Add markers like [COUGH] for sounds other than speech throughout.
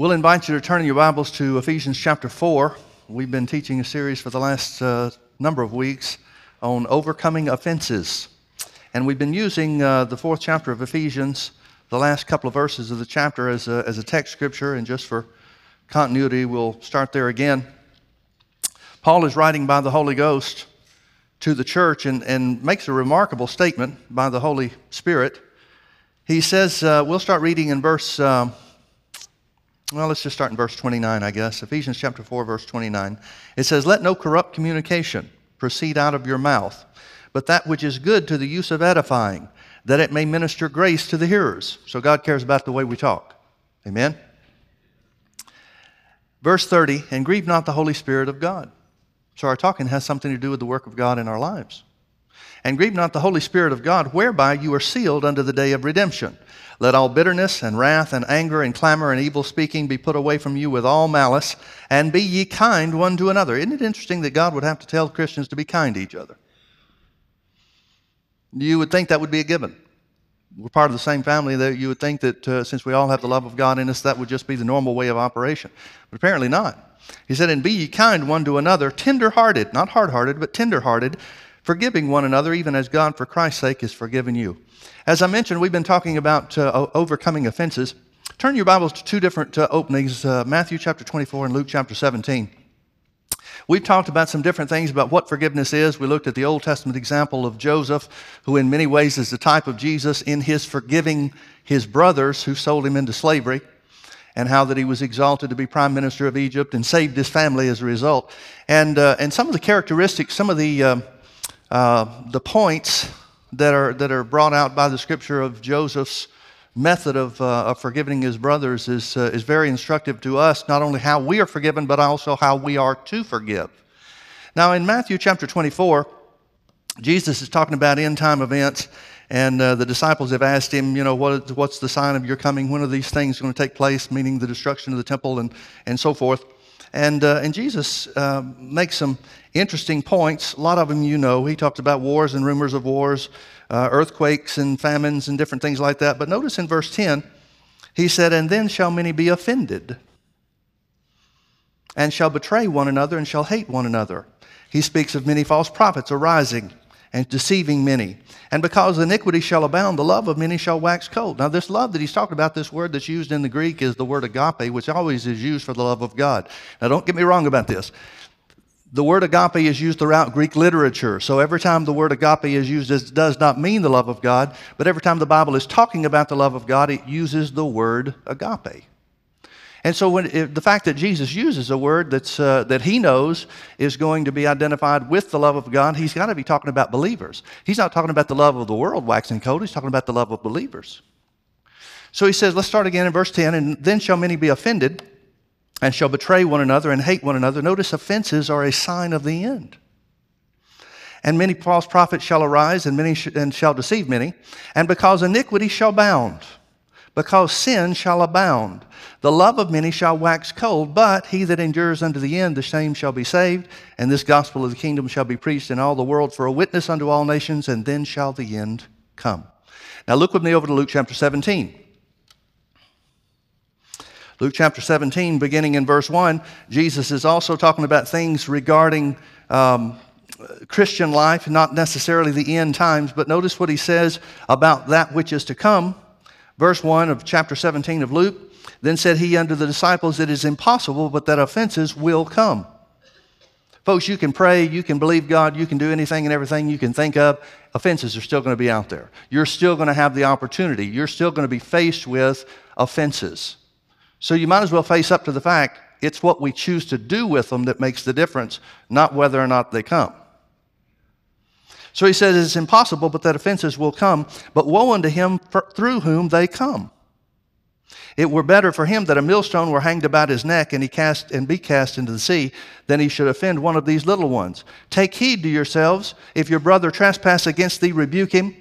We'll invite you to turn your Bibles to Ephesians chapter 4. We've been teaching a series for the last uh, number of weeks on overcoming offenses. And we've been using uh, the fourth chapter of Ephesians, the last couple of verses of the chapter, as a, as a text scripture. And just for continuity, we'll start there again. Paul is writing by the Holy Ghost to the church and, and makes a remarkable statement by the Holy Spirit. He says, uh, we'll start reading in verse. Um, well, let's just start in verse 29, I guess. Ephesians chapter 4, verse 29. It says, Let no corrupt communication proceed out of your mouth, but that which is good to the use of edifying, that it may minister grace to the hearers. So God cares about the way we talk. Amen? Verse 30, and grieve not the Holy Spirit of God. So our talking has something to do with the work of God in our lives. And grieve not the Holy Spirit of God, whereby you are sealed unto the day of redemption. Let all bitterness and wrath and anger and clamor and evil speaking be put away from you with all malice, and be ye kind one to another. Isn't it interesting that God would have to tell Christians to be kind to each other? You would think that would be a given. We're part of the same family. That you would think that uh, since we all have the love of God in us, that would just be the normal way of operation. But apparently not. He said, And be ye kind one to another, tender hearted, not hard hearted, but tender hearted, forgiving one another, even as God for Christ's sake has forgiven you. As I mentioned, we've been talking about uh, overcoming offenses. Turn your Bibles to two different uh, openings uh, Matthew chapter 24 and Luke chapter 17. We've talked about some different things about what forgiveness is. We looked at the Old Testament example of Joseph, who in many ways is the type of Jesus in his forgiving his brothers who sold him into slavery, and how that he was exalted to be prime minister of Egypt and saved his family as a result. And, uh, and some of the characteristics, some of the, uh, uh, the points that are, that are brought out by the scripture of Joseph's method of, uh, of forgiving his brothers is, uh, is very instructive to us, not only how we are forgiven, but also how we are to forgive. Now, in Matthew chapter 24, Jesus is talking about end time events, and uh, the disciples have asked him, you know, what, what's the sign of your coming? When are these things going to take place, meaning the destruction of the temple and, and so forth? And, uh, and Jesus uh, makes some interesting points. A lot of them you know. He talks about wars and rumors of wars, uh, earthquakes and famines and different things like that. But notice in verse 10, he said, And then shall many be offended, and shall betray one another, and shall hate one another. He speaks of many false prophets arising and deceiving many. And because iniquity shall abound, the love of many shall wax cold. Now, this love that he's talking about, this word that's used in the Greek is the word agape, which always is used for the love of God. Now, don't get me wrong about this. The word agape is used throughout Greek literature. So every time the word agape is used, it does not mean the love of God, but every time the Bible is talking about the love of God, it uses the word agape. And so when, the fact that Jesus uses a word that's, uh, that he knows is going to be identified with the love of God, he's got to be talking about believers. He's not talking about the love of the world waxing cold, he's talking about the love of believers. So he says, let's start again in verse 10, and then shall many be offended and shall betray one another and hate one another. Notice offenses are a sign of the end. And many false prophets shall arise, and many sh- and shall deceive many. And because iniquity shall bound, because sin shall abound, the love of many shall wax cold. But he that endures unto the end, the same shall be saved. And this gospel of the kingdom shall be preached in all the world for a witness unto all nations, and then shall the end come. Now look with me over to Luke chapter 17. Luke chapter 17, beginning in verse 1, Jesus is also talking about things regarding um, Christian life, not necessarily the end times, but notice what he says about that which is to come. Verse 1 of chapter 17 of Luke Then said he unto the disciples, It is impossible, but that offenses will come. Folks, you can pray, you can believe God, you can do anything and everything you can think of. Offenses are still going to be out there. You're still going to have the opportunity. You're still going to be faced with offenses. So you might as well face up to the fact it's what we choose to do with them that makes the difference, not whether or not they come. So he says it's impossible, but that offenses will come. But woe unto him through whom they come. It were better for him that a millstone were hanged about his neck and he cast and be cast into the sea than he should offend one of these little ones. Take heed to yourselves. If your brother trespass against thee, rebuke him.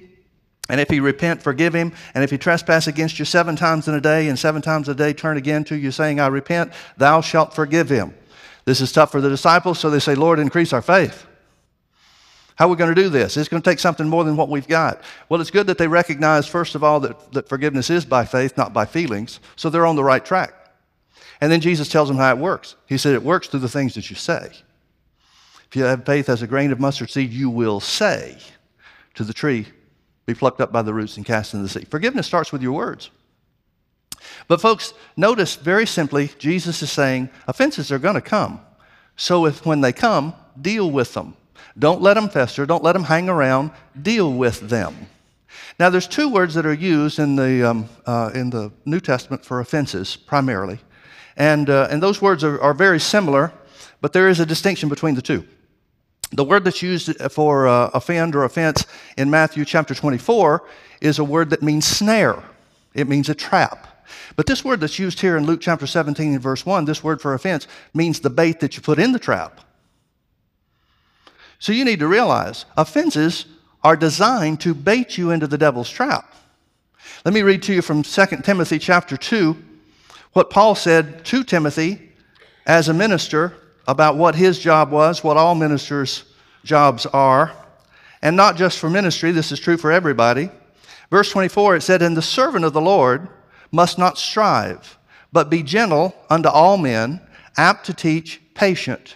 And if he repent, forgive him. And if he trespass against you seven times in a day, and seven times a day turn again to you, saying, I repent, thou shalt forgive him. This is tough for the disciples, so they say, Lord, increase our faith. How are we going to do this? It's going to take something more than what we've got. Well, it's good that they recognize, first of all, that, that forgiveness is by faith, not by feelings, so they're on the right track. And then Jesus tells them how it works. He said, It works through the things that you say. If you have faith as a grain of mustard seed, you will say to the tree, Be plucked up by the roots and cast into the sea. Forgiveness starts with your words. But, folks, notice very simply, Jesus is saying offenses are going to come. So, if when they come, deal with them. Don't let them fester, don't let them hang around, deal with them. Now, there's two words that are used in the, um, uh, in the New Testament for offenses, primarily. And, uh, and those words are, are very similar, but there is a distinction between the two. The word that's used for uh, offend or offense in Matthew chapter 24 is a word that means snare, it means a trap. But this word that's used here in Luke chapter 17 and verse 1, this word for offense, means the bait that you put in the trap. So you need to realize offenses are designed to bait you into the devil's trap. Let me read to you from 2 Timothy chapter 2 what Paul said to Timothy as a minister about what his job was, what all ministers' jobs are, and not just for ministry, this is true for everybody. Verse 24, it said, And the servant of the Lord must not strive, but be gentle unto all men, apt to teach, patient,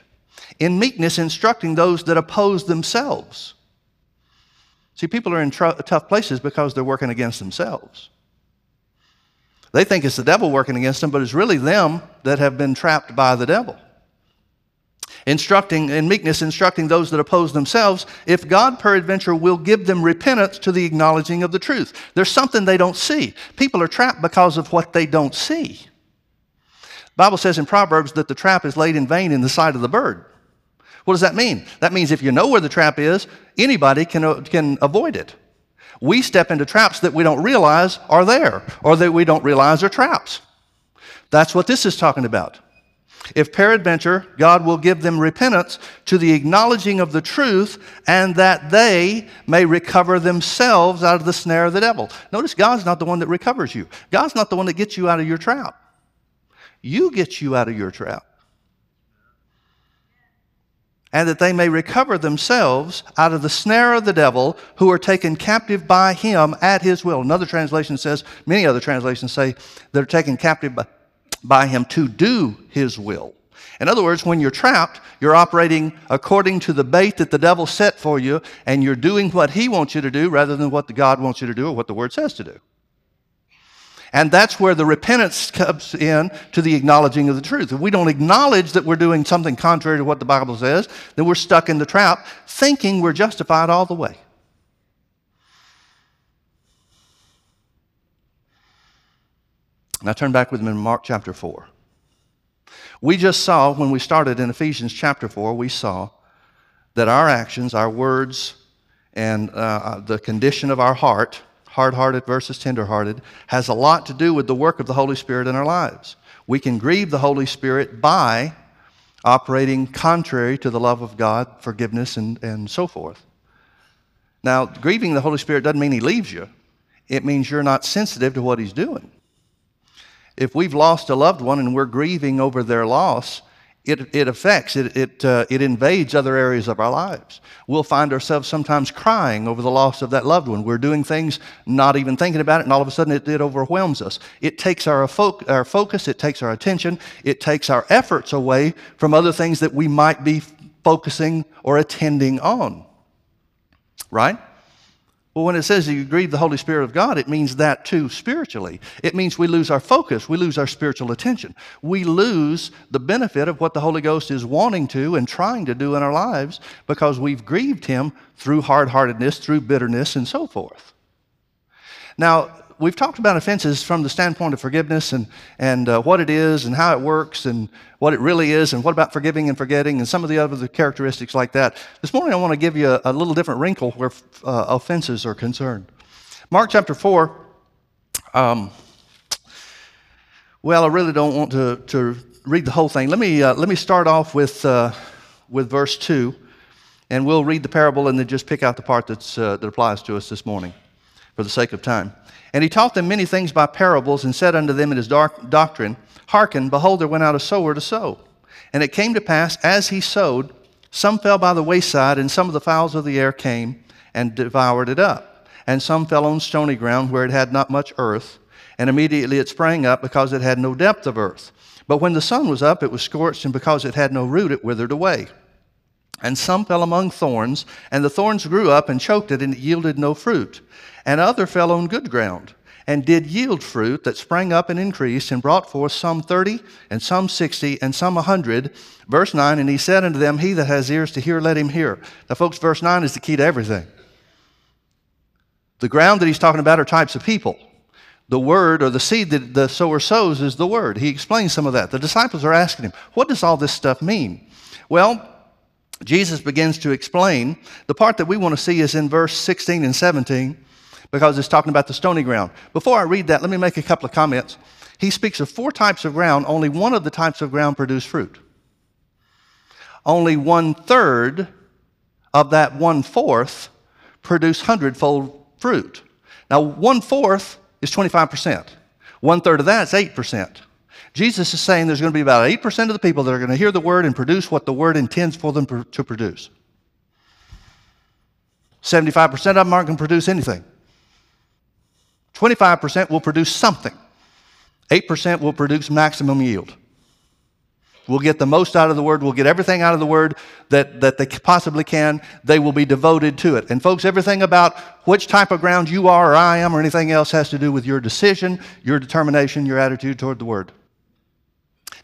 in meekness instructing those that oppose themselves. See, people are in tr- tough places because they're working against themselves. They think it's the devil working against them, but it's really them that have been trapped by the devil. Instructing, in meekness, instructing those that oppose themselves, if God peradventure will give them repentance to the acknowledging of the truth. There's something they don't see. People are trapped because of what they don't see. The Bible says in Proverbs that the trap is laid in vain in the sight of the bird. What does that mean? That means if you know where the trap is, anybody can, uh, can avoid it. We step into traps that we don't realize are there or that we don't realize are traps. That's what this is talking about. If peradventure, God will give them repentance to the acknowledging of the truth, and that they may recover themselves out of the snare of the devil. Notice God's not the one that recovers you, God's not the one that gets you out of your trap. You get you out of your trap and that they may recover themselves out of the snare of the devil who are taken captive by him at his will. Another translation says, many other translations say they're taken captive by, by him to do his will. In other words, when you're trapped, you're operating according to the bait that the devil set for you, and you're doing what he wants you to do rather than what the God wants you to do or what the word says to do. And that's where the repentance comes in to the acknowledging of the truth. If we don't acknowledge that we're doing something contrary to what the Bible says, then we're stuck in the trap thinking we're justified all the way. Now turn back with me to Mark chapter 4. We just saw, when we started in Ephesians chapter 4, we saw that our actions, our words, and uh, the condition of our heart hard hearted versus tender hearted, has a lot to do with the work of the Holy Spirit in our lives. We can grieve the Holy Spirit by operating contrary to the love of God, forgiveness, and, and so forth. Now, grieving the Holy Spirit doesn't mean He leaves you, it means you're not sensitive to what He's doing. If we've lost a loved one and we're grieving over their loss, it, it affects, it, it, uh, it invades other areas of our lives. We'll find ourselves sometimes crying over the loss of that loved one. We're doing things, not even thinking about it, and all of a sudden it, it overwhelms us. It takes our, fo- our focus, it takes our attention, it takes our efforts away from other things that we might be focusing or attending on. Right? Well, when it says you grieve the Holy Spirit of God, it means that too spiritually. It means we lose our focus, we lose our spiritual attention. We lose the benefit of what the Holy Ghost is wanting to and trying to do in our lives because we've grieved Him through hard heartedness, through bitterness, and so forth. Now, we've talked about offenses from the standpoint of forgiveness and, and uh, what it is and how it works and what it really is and what about forgiving and forgetting and some of the other characteristics like that. This morning I want to give you a, a little different wrinkle where uh, offenses are concerned. Mark chapter 4, um, well, I really don't want to, to read the whole thing. Let me, uh, let me start off with, uh, with verse 2, and we'll read the parable and then just pick out the part that's, uh, that applies to us this morning for the sake of time. And he taught them many things by parables, and said unto them in his dark doctrine, Hearken, behold, there went out a sower to sow. And it came to pass, as he sowed, some fell by the wayside, and some of the fowls of the air came and devoured it up. And some fell on stony ground where it had not much earth. and immediately it sprang up because it had no depth of earth. But when the sun was up, it was scorched, and because it had no root, it withered away. And some fell among thorns, and the thorns grew up and choked it, and it yielded no fruit. And other fell on good ground, and did yield fruit that sprang up and increased, and brought forth some thirty, and some sixty, and some a hundred. Verse 9, and he said unto them, He that has ears to hear, let him hear. Now, folks, verse 9 is the key to everything. The ground that he's talking about are types of people. The word or the seed that the sower sows is the word. He explains some of that. The disciples are asking him, What does all this stuff mean? Well, Jesus begins to explain. The part that we want to see is in verse 16 and 17 because it's talking about the stony ground. Before I read that, let me make a couple of comments. He speaks of four types of ground. Only one of the types of ground produce fruit. Only one third of that one fourth produce hundredfold fruit. Now, one fourth is 25%. One third of that is 8%. Jesus is saying there's going to be about 8% of the people that are going to hear the word and produce what the word intends for them to produce. 75% of them aren't going to produce anything. 25% will produce something. 8% will produce maximum yield. We'll get the most out of the word. We'll get everything out of the word that, that they possibly can. They will be devoted to it. And, folks, everything about which type of ground you are or I am or anything else has to do with your decision, your determination, your attitude toward the word.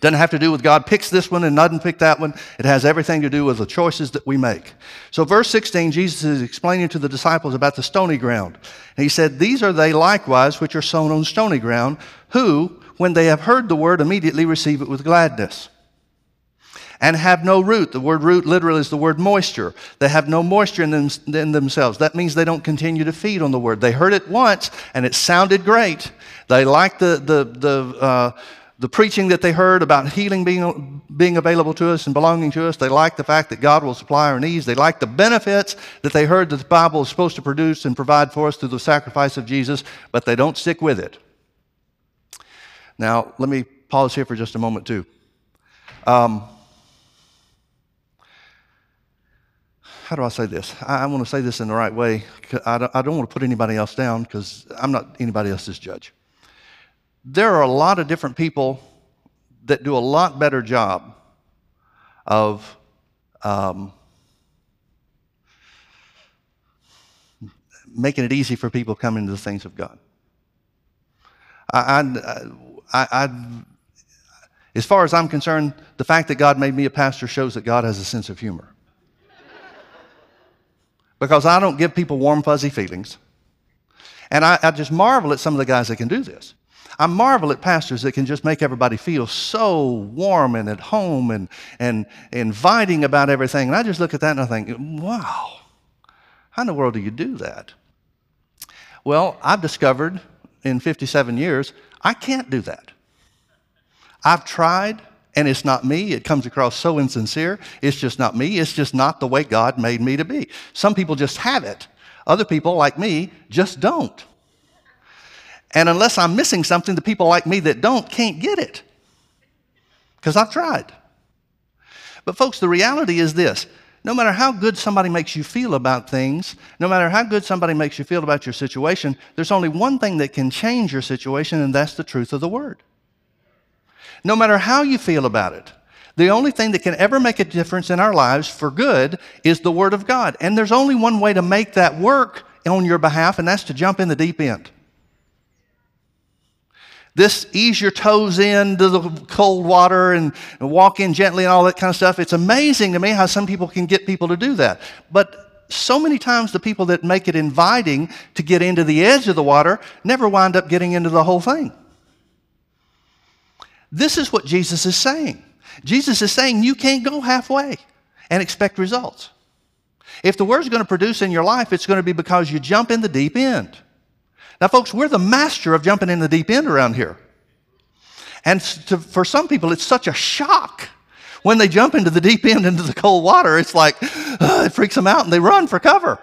Doesn't have to do with God picks this one and doesn't pick that one. It has everything to do with the choices that we make. So, verse 16, Jesus is explaining to the disciples about the stony ground. And he said, These are they likewise which are sown on stony ground, who, when they have heard the word, immediately receive it with gladness and have no root. The word root literally is the word moisture. They have no moisture in, them, in, themselves. That means they don't continue to feed on the word. They heard it once and it sounded great. They liked the, the, the, uh, the preaching that they heard about healing being, being available to us and belonging to us. They liked the fact that God will supply our needs. They liked the benefits that they heard that the Bible is supposed to produce and provide for us through the sacrifice of Jesus, but they don't stick with it. Now, let me pause here for just a moment, too. Um, how do I say this? I, I want to say this in the right way. I don't, I don't want to put anybody else down because I'm not anybody else's judge. There are a lot of different people that do a lot better job of um, making it easy for people to come into the things of God. I, I, I, as far as I'm concerned, the fact that God made me a pastor shows that God has a sense of humor because I don't give people warm, fuzzy feelings. And I, I, just marvel at some of the guys that can do this. I marvel at pastors that can just make everybody feel so warm and at home and, and inviting about everything. And I just look at that and I think, wow, how in the world do you do that? Well, I've discovered in 57 years, I can't do that. I've tried, and it's not me. It comes across so insincere. It's just not me. It's just not the way God made me to be. Some people just have it. Other people, like me, just don't. And unless I'm missing something, the people like me that don't can't get it. Because I've tried. But, folks, the reality is this no matter how good somebody makes you feel about things, no matter how good somebody makes you feel about your situation, there's only one thing that can change your situation, and that's the truth of the Word no matter how you feel about it. The only thing that can ever make a difference in our lives for good is the Word of God. And there's only one way to make that work on your behalf, and that's to jump in the deep end. This ease your toes into the cold water and, and walk in gently and all that kind of stuff. It's amazing to me how some people can get people to do that. But so many times the people that make it inviting to get into the edge of the water never wind up getting into the whole thing. This is what Jesus is saying. Jesus is saying you can't go halfway and expect results. If the word's going to produce in your life, it's going to be because you jump in the deep end. Now, folks, we're the master of jumping in the deep end around here. And to, for some people, it's such a shock when they jump into the deep end into the cold water. It's like uh, it freaks them out and they run for cover.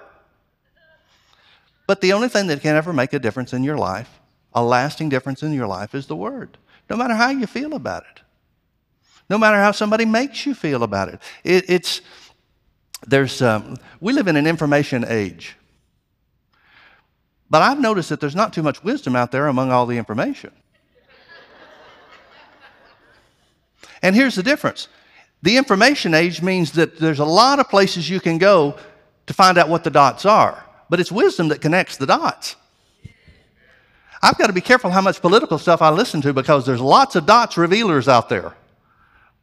But the only thing that can ever make a difference in your life, a lasting difference in your life, is the Word no matter how you feel about it, no matter how somebody makes you feel about it. it it's, there's, um, we live in an information age. But I've noticed that there's not too much wisdom out there among all the information. and here's the difference the information age means that there's a lot of places you can go to find out what the dots are, but it's wisdom that connects the dots. I've got to be careful how much political stuff I listen to because there's lots of dots revealers out there,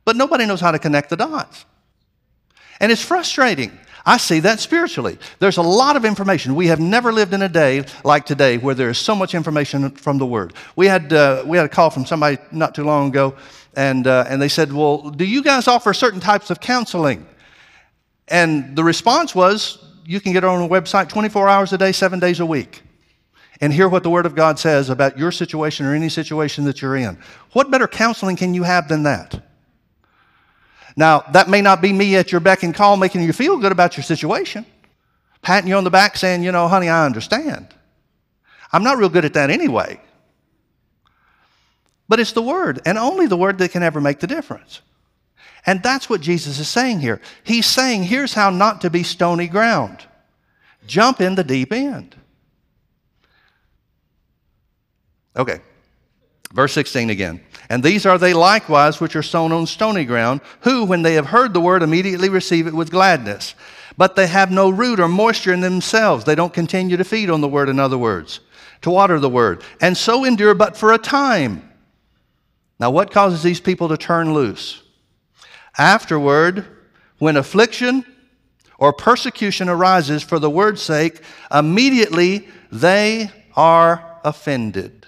but nobody knows how to connect the dots. And it's frustrating. I see that spiritually. There's a lot of information. We have never lived in a day like today where there is so much information from the Word. We had, uh, we had a call from somebody not too long ago, and, uh, and they said, Well, do you guys offer certain types of counseling? And the response was, You can get on a website 24 hours a day, seven days a week, and hear what the Word of God says about your situation or any situation that you're in. What better counseling can you have than that? Now, that may not be me at your beck and call making you feel good about your situation, patting you on the back saying, you know, honey, I understand. I'm not real good at that anyway. But it's the Word, and only the Word that can ever make the difference. And that's what Jesus is saying here. He's saying, here's how not to be stony ground jump in the deep end. Okay, verse 16 again. And these are they likewise which are sown on stony ground, who, when they have heard the word, immediately receive it with gladness. But they have no root or moisture in themselves. They don't continue to feed on the word, in other words, to water the word, and so endure but for a time. Now, what causes these people to turn loose? Afterward, when affliction or persecution arises for the word's sake, immediately they are offended.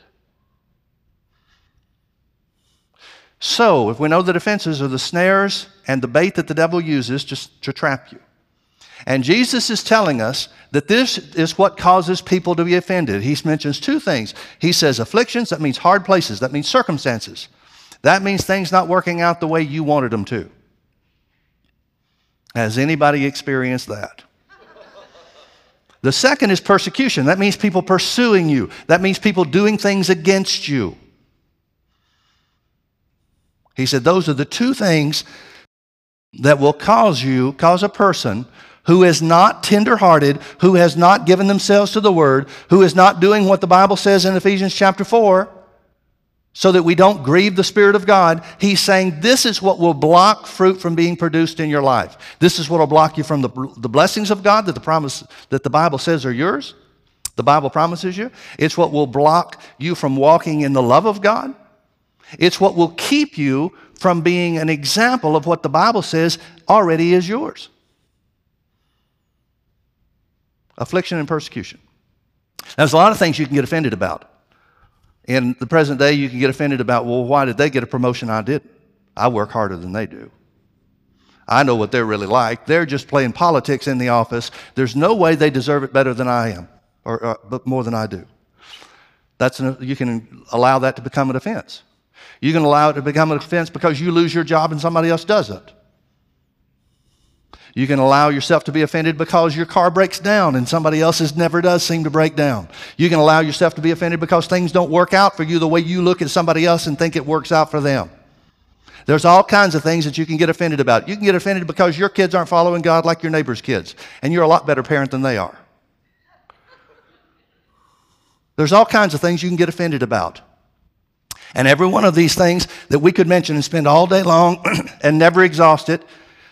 So, if we know the defenses are the snares and the bait that the devil uses to, to trap you, and Jesus is telling us that this is what causes people to be offended. He mentions two things. He says afflictions, that means hard places, that means circumstances. That means things not working out the way you wanted them to. Has anybody experienced that? The second is persecution. That means people pursuing you. That means people doing things against you. He said, Those are the two things that will cause you, cause a person who is not tenderhearted, who has not given themselves to the word, who is not doing what the Bible says in Ephesians chapter 4, so that we don't grieve the Spirit of God. He's saying this is what will block fruit from being produced in your life. This is what will block you from the, the blessings of God that the promise that the Bible says are yours. The Bible promises you. It's what will block you from walking in the love of God. It's what will keep you from being an example of what the Bible says already is yours affliction and persecution. Now, there's a lot of things you can get offended about. In the present day, you can get offended about, well, why did they get a promotion I didn't? I work harder than they do. I know what they're really like. They're just playing politics in the office. There's no way they deserve it better than I am, or, or uh, more than I do. That's an, you can allow that to become an offense. You can allow it to become an offense because you lose your job and somebody else doesn't. You can allow yourself to be offended because your car breaks down and somebody else's never does seem to break down. You can allow yourself to be offended because things don't work out for you the way you look at somebody else and think it works out for them. There's all kinds of things that you can get offended about. You can get offended because your kids aren't following God like your neighbor's kids, and you're a lot better parent than they are. There's all kinds of things you can get offended about. And every one of these things that we could mention and spend all day long [CLEARS THROAT] and never exhaust it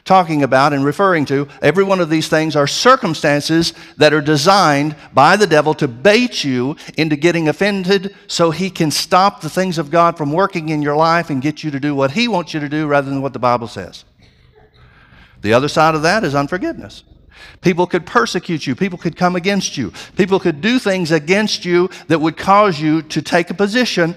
talking about and referring to, every one of these things are circumstances that are designed by the devil to bait you into getting offended so he can stop the things of God from working in your life and get you to do what he wants you to do rather than what the Bible says. The other side of that is unforgiveness. People could persecute you. People could come against you. People could do things against you that would cause you to take a position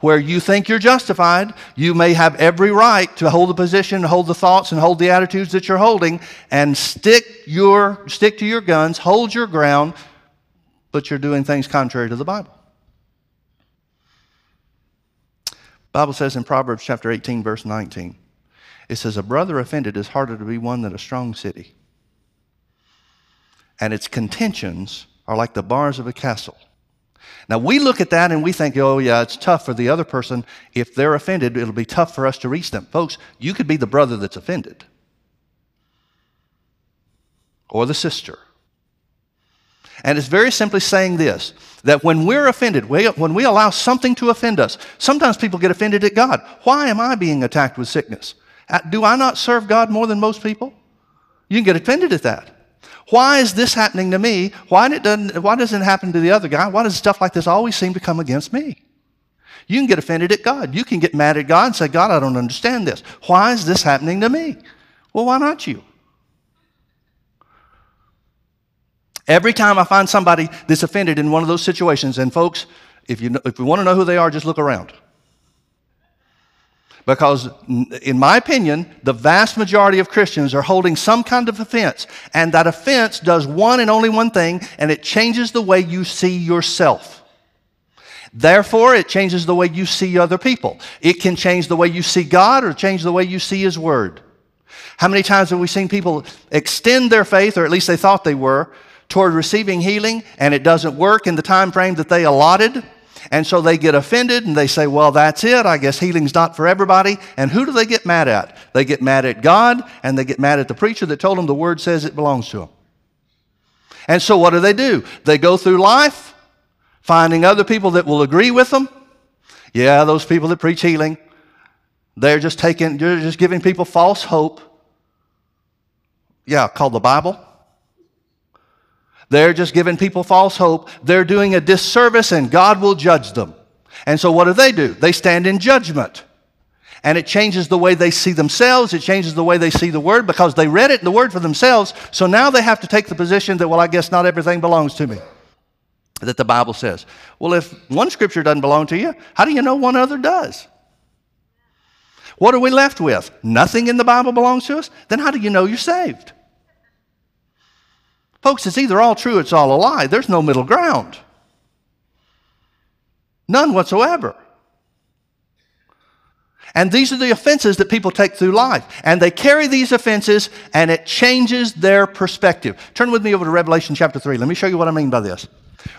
where you think you're justified, you may have every right to hold the position, hold the thoughts, and hold the attitudes that you're holding, and stick, your, stick to your guns, hold your ground, but you're doing things contrary to the Bible. Bible says in Proverbs chapter 18, verse 19, it says, A brother offended is harder to be won than a strong city. And its contentions are like the bars of a castle. Now, we look at that and we think, oh, yeah, it's tough for the other person. If they're offended, it'll be tough for us to reach them. Folks, you could be the brother that's offended, or the sister. And it's very simply saying this that when we're offended, when we allow something to offend us, sometimes people get offended at God. Why am I being attacked with sickness? Uh, do I not serve God more than most people? You can get offended at that. Why is this happening to me? Why, doesn't, why doesn't it happen to the other guy? Why does stuff like this always seem to come against me? You can get offended at God. You can get mad at God and say, God, I don't understand this. Why is this happening to me? Well, why not you? Every time I find somebody that's offended in one of those situations, and folks, if you, if you want to know who they are, just look around. Because, in my opinion, the vast majority of Christians are holding some kind of offense, and that offense does one and only one thing, and it changes the way you see yourself. Therefore, it changes the way you see other people. It can change the way you see God or change the way you see His Word. How many times have we seen people extend their faith, or at least they thought they were, toward receiving healing, and it doesn't work in the time frame that they allotted? And so they get offended and they say, Well, that's it. I guess healing's not for everybody. And who do they get mad at? They get mad at God and they get mad at the preacher that told them the word says it belongs to them. And so what do they do? They go through life finding other people that will agree with them. Yeah, those people that preach healing, they're just taking, they're just giving people false hope. Yeah, called the Bible. They're just giving people false hope. They're doing a disservice and God will judge them. And so what do they do? They stand in judgment. And it changes the way they see themselves. It changes the way they see the word because they read it in the word for themselves. So now they have to take the position that, well, I guess not everything belongs to me. That the Bible says. Well, if one scripture doesn't belong to you, how do you know one other does? What are we left with? Nothing in the Bible belongs to us? Then how do you know you're saved? Folks, it's either all true, it's all a lie. There's no middle ground. None whatsoever. And these are the offenses that people take through life. And they carry these offenses and it changes their perspective. Turn with me over to Revelation chapter 3. Let me show you what I mean by this.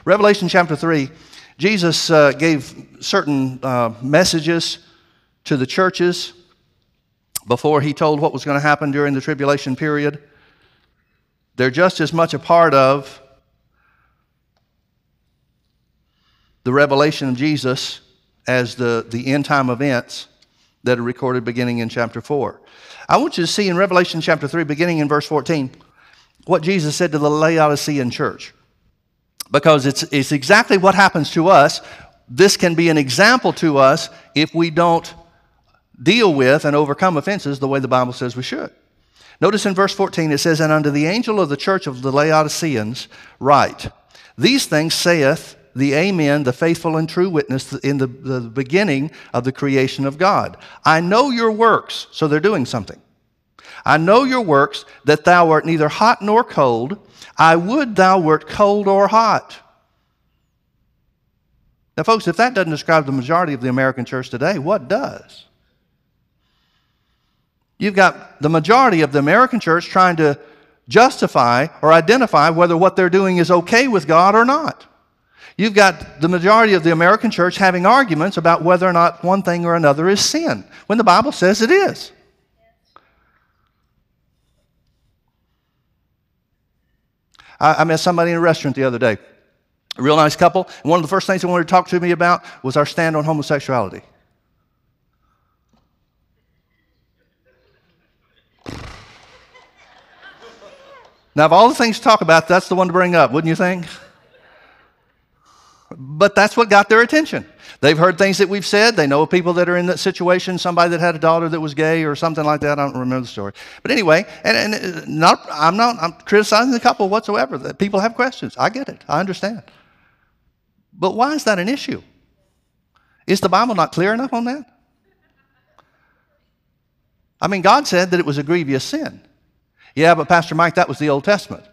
Revelation chapter 3, Jesus uh, gave certain uh, messages to the churches before he told what was going to happen during the tribulation period. They're just as much a part of the revelation of Jesus as the, the end time events that are recorded beginning in chapter 4. I want you to see in Revelation chapter 3, beginning in verse 14, what Jesus said to the Laodicean church. Because it's, it's exactly what happens to us. This can be an example to us if we don't deal with and overcome offenses the way the Bible says we should. Notice in verse 14 it says, And unto the angel of the church of the Laodiceans write, These things saith the Amen, the faithful and true witness in the, the beginning of the creation of God. I know your works, so they're doing something. I know your works, that thou art neither hot nor cold. I would thou wert cold or hot. Now, folks, if that doesn't describe the majority of the American church today, what does? You've got the majority of the American church trying to justify or identify whether what they're doing is okay with God or not. You've got the majority of the American church having arguments about whether or not one thing or another is sin, when the Bible says it is. I, I met somebody in a restaurant the other day, a real nice couple, and one of the first things they wanted to talk to me about was our stand on homosexuality. Now, of all the things to talk about, that's the one to bring up, wouldn't you think? But that's what got their attention. They've heard things that we've said. They know people that are in that situation, somebody that had a daughter that was gay or something like that. I don't remember the story. But anyway, and, and uh, not, I'm not I'm criticizing the couple whatsoever. People have questions. I get it. I understand. But why is that an issue? Is the Bible not clear enough on that? I mean, God said that it was a grievous sin. Yeah, but Pastor Mike, that was the Old Testament.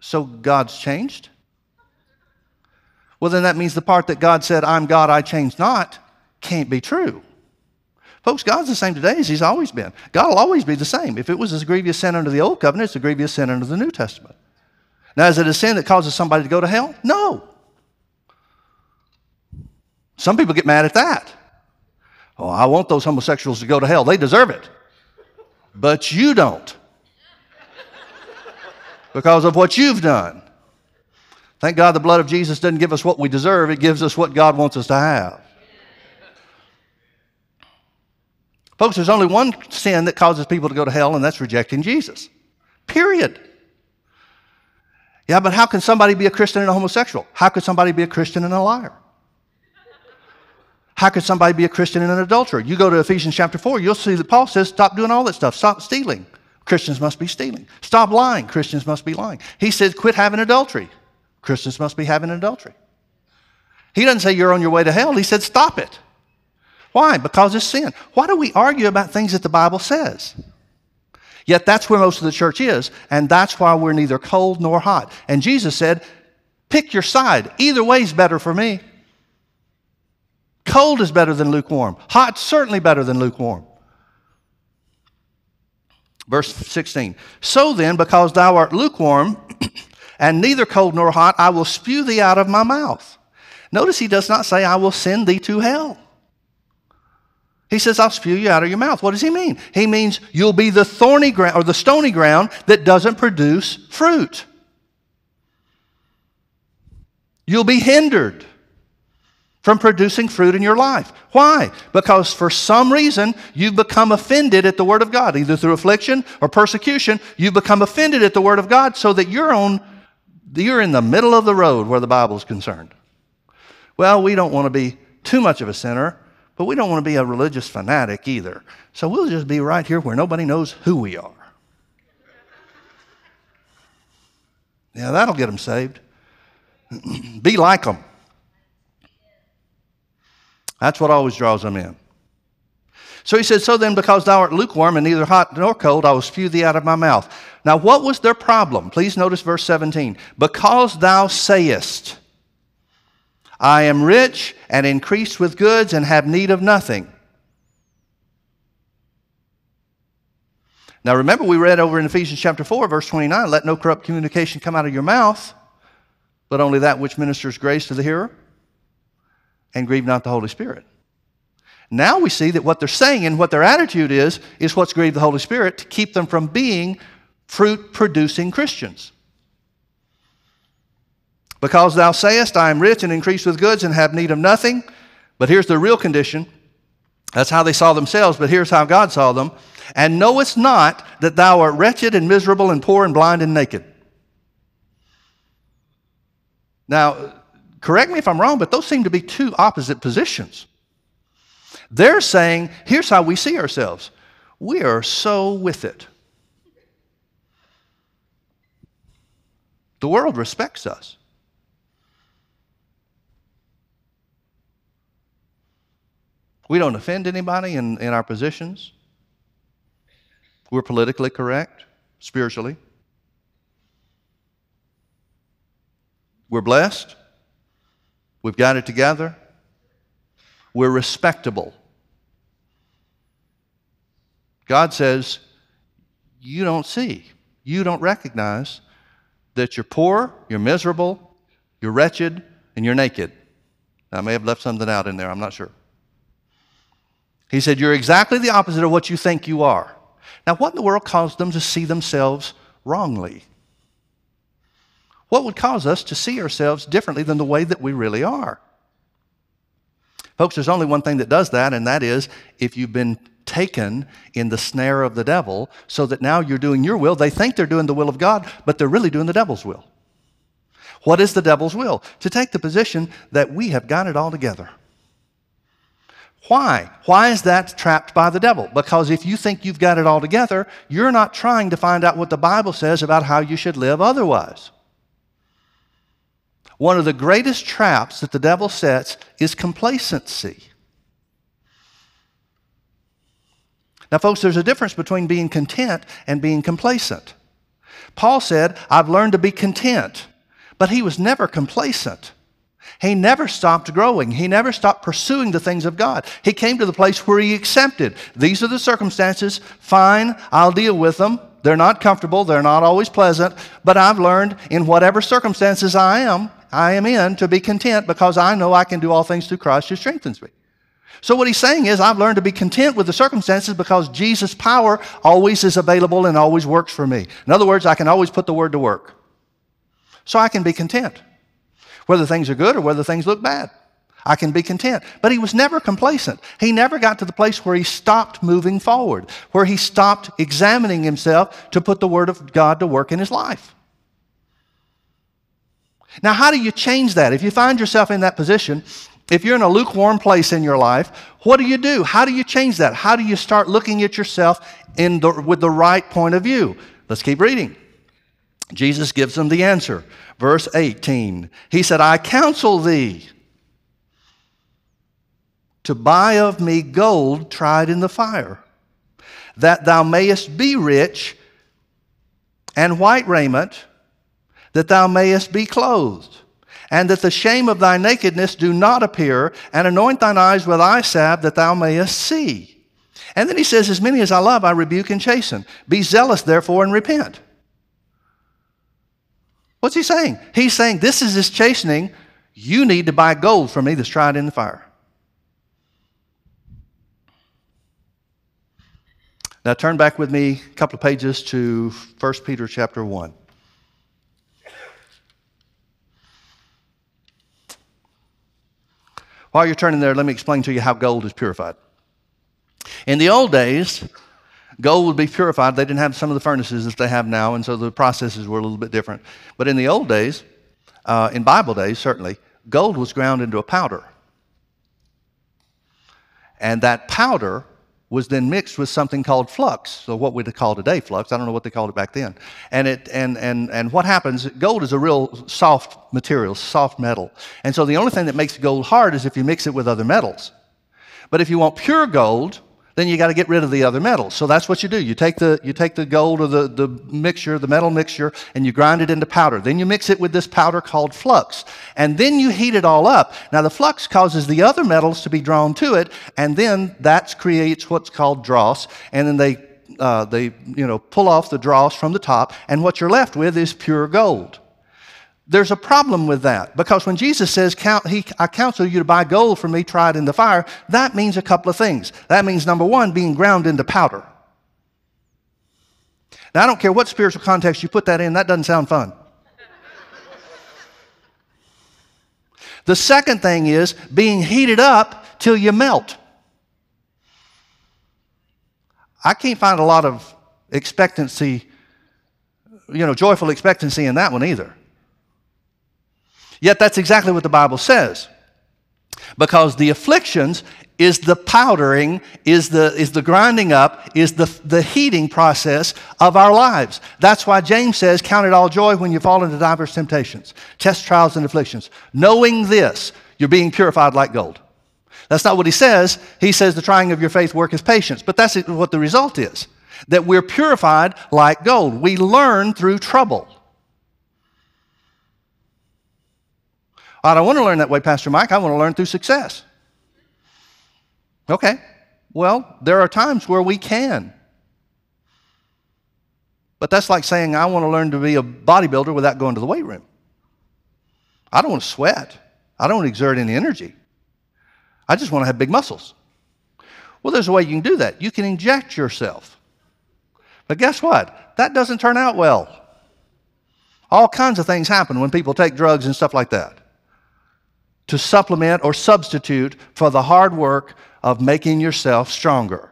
So God's changed? Well, then that means the part that God said, I'm God, I change not, can't be true. Folks, God's the same today as He's always been. God will always be the same. If it was a grievous sin under the Old Covenant, it's a grievous sin under the New Testament. Now, is it a sin that causes somebody to go to hell? No. Some people get mad at that. Oh, I want those homosexuals to go to hell. They deserve it but you don't because of what you've done. Thank God the blood of Jesus doesn't give us what we deserve, it gives us what God wants us to have. Folks, there's only one sin that causes people to go to hell, and that's rejecting Jesus. Period. Yeah, but how can somebody be a Christian and a homosexual? How could somebody be a Christian and a liar? How could somebody be a Christian and an adulterer? You go to Ephesians chapter 4, you'll see that Paul says, stop doing all that stuff. Stop stealing. Christians must be stealing. Stop lying. Christians must be lying. He says, quit having adultery. Christians must be having adultery. He doesn't say you're on your way to hell. He said, stop it. Why? Because it's sin. Why do we argue about things that the Bible says? Yet that's where most of the church is, and that's why we're neither cold nor hot. And Jesus said, Pick your side. Either way is better for me. Cold is better than lukewarm. Hot, certainly better than lukewarm. Verse 16 So then, because thou art lukewarm, [CLEARS THROAT] and neither cold nor hot, I will spew thee out of my mouth. Notice he does not say, I will send thee to hell. He says, I'll spew you out of your mouth. What does he mean? He means you'll be the thorny ground or the stony ground that doesn't produce fruit. You'll be hindered from producing fruit in your life. Why? Because for some reason you've become offended at the Word of God, either through affliction or persecution. You've become offended at the Word of God so that you're on, you're in the middle of the road where the Bible is concerned. Well, we don't want to be too much of a sinner but we don't want to be a religious fanatic either. So we'll just be right here where nobody knows who we are. Yeah, that'll get them saved. [CLEARS THROAT] be like them. That's what always draws them in. So he said, So then, because thou art lukewarm and neither hot nor cold, I will spew thee out of my mouth. Now, what was their problem? Please notice verse 17. Because thou sayest, I am rich and increased with goods and have need of nothing. Now remember, we read over in Ephesians chapter 4, verse 29 let no corrupt communication come out of your mouth, but only that which ministers grace to the hearer, and grieve not the Holy Spirit. Now we see that what they're saying and what their attitude is, is what's grieved the Holy Spirit to keep them from being fruit producing Christians. Because thou sayest, I am rich and increased with goods and have need of nothing. But here's the real condition. That's how they saw themselves, but here's how God saw them. And knowest not that thou art wretched and miserable and poor and blind and naked. Now, correct me if I'm wrong, but those seem to be two opposite positions. They're saying, here's how we see ourselves we are so with it. The world respects us. We don't offend anybody in, in our positions. We're politically correct, spiritually. We're blessed. We've got it together. We're respectable. God says, You don't see, you don't recognize that you're poor, you're miserable, you're wretched, and you're naked. I may have left something out in there, I'm not sure. He said, You're exactly the opposite of what you think you are. Now, what in the world caused them to see themselves wrongly? What would cause us to see ourselves differently than the way that we really are? Folks, there's only one thing that does that, and that is if you've been taken in the snare of the devil so that now you're doing your will. They think they're doing the will of God, but they're really doing the devil's will. What is the devil's will? To take the position that we have got it all together. Why? Why is that trapped by the devil? Because if you think you've got it all together, you're not trying to find out what the Bible says about how you should live otherwise. One of the greatest traps that the devil sets is complacency. Now, folks, there's a difference between being content and being complacent. Paul said, I've learned to be content, but he was never complacent. He never stopped growing. He never stopped pursuing the things of God. He came to the place where he accepted these are the circumstances. Fine, I'll deal with them. They're not comfortable, they're not always pleasant, but I've learned in whatever circumstances I am, I am in to be content because I know I can do all things through Christ who strengthens me. So what he's saying is I've learned to be content with the circumstances because Jesus' power always is available and always works for me. In other words, I can always put the word to work. So I can be content. whether things are good or whether things look bad. I can be content. But he was never complacent. He never got to the place where he stopped moving forward, where he stopped examining himself to put the Word of God to work in his life. Now, how do you change that? If you find yourself in that position, if you're in a lukewarm place in your life, what do you do? How do you change that? How do you start looking at yourself in the, with the right point of view? Let's keep reading. Jesus gives them the answer. Verse 18. He said, I counsel thee to buy of me gold tried in the fire, that thou mayest be rich, and white raiment, that thou mayest be clothed, and that the shame of thy nakedness do not appear, and anoint thine eyes with eye salve, that thou mayest see. And then he says, As many as I love, I rebuke and chasten. Be zealous, therefore, and repent. What's he saying? He's saying, This is his chastening. You need to buy gold from me that's tried in the fire. Now turn back with me a couple of pages to 1 Peter chapter 1. While you're turning there, let me explain to you how gold is purified. In the old days, gold would be purified. They didn't have some of the furnaces that they have now, and so the processes were a little bit different. But in the old days, uh, in Bible days certainly, gold was ground into a powder. And that powder was then mixed with something called flux. So what we'd call today flux. I don't know what they called it back then. And it and and and what happens? Gold is a real soft material, soft metal. And so the only thing that makes gold hard is if you mix it with other metals. But if you want pure gold, then you got to get rid of the other metals. So that's what you do. You take the, you take the gold or the, the mixture, the metal mixture, and you grind it into powder. Then you mix it with this powder called flux. And then you heat it all up. Now the flux causes the other metals to be drawn to it, and then that creates what's called dross. And then they, uh, they you know, pull off the dross from the top, and what you're left with is pure gold. There's a problem with that because when Jesus says, I counsel you to buy gold from me tried in the fire, that means a couple of things. That means, number one, being ground into powder. Now, I don't care what spiritual context you put that in, that doesn't sound fun. the second thing is being heated up till you melt. I can't find a lot of expectancy, you know, joyful expectancy in that one either. Yet that's exactly what the Bible says. Because the afflictions is the powdering, is the, is the grinding up, is the, the heating process of our lives. That's why James says, Count it all joy when you fall into diverse temptations, test trials and afflictions. Knowing this, you're being purified like gold. That's not what he says. He says the trying of your faith worketh patience. But that's what the result is that we're purified like gold. We learn through trouble. Oh, I don't want to learn that way, Pastor Mike. I want to learn through success. Okay. Well, there are times where we can. But that's like saying, I want to learn to be a bodybuilder without going to the weight room. I don't want to sweat. I don't want to exert any energy. I just want to have big muscles. Well, there's a way you can do that. You can inject yourself. But guess what? That doesn't turn out well. All kinds of things happen when people take drugs and stuff like that to supplement or substitute for the hard work of making yourself stronger.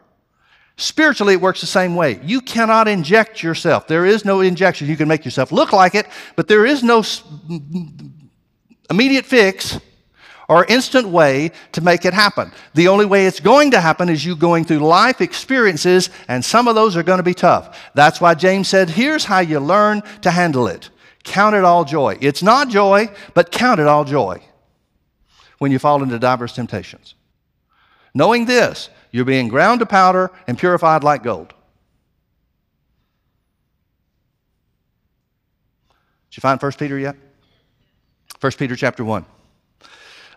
Spiritually, it works the same way. You cannot inject yourself. There is no injection. You can make yourself look like it, but there is no immediate fix or instant way to make it happen. The only way it's going to happen is you going through life experiences, and some of those are going to be tough. That's why James said, Here's how you learn to handle it. Count it all joy. It's not joy, but count it all joy when you fall into diverse temptations. Knowing this, you're being ground to powder and purified like gold. Did you find 1 Peter yet? 1 Peter chapter 1.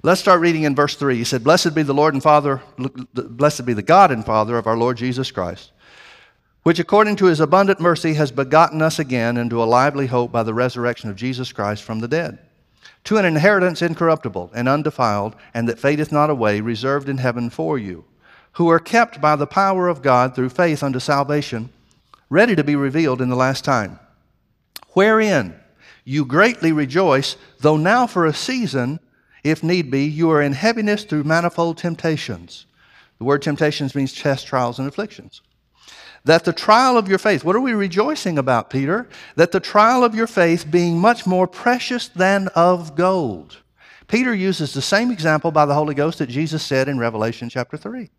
Let's start reading in verse 3. He said, Blessed be the Lord and Father, blessed be the God and Father of our Lord Jesus Christ, which according to his abundant mercy has begotten us again into a lively hope by the resurrection of Jesus Christ from the dead to an inheritance incorruptible and undefiled, and that fadeth not away, reserved in heaven for you, who are kept by the power of God through faith unto salvation, ready to be revealed in the last time. Wherein you greatly rejoice, though now for a season, if need be, you are in heaviness through manifold temptations. The word temptations means test, trials, and afflictions. That the trial of your faith, what are we rejoicing about, Peter? That the trial of your faith being much more precious than of gold. Peter uses the same example by the Holy Ghost that Jesus said in Revelation chapter 3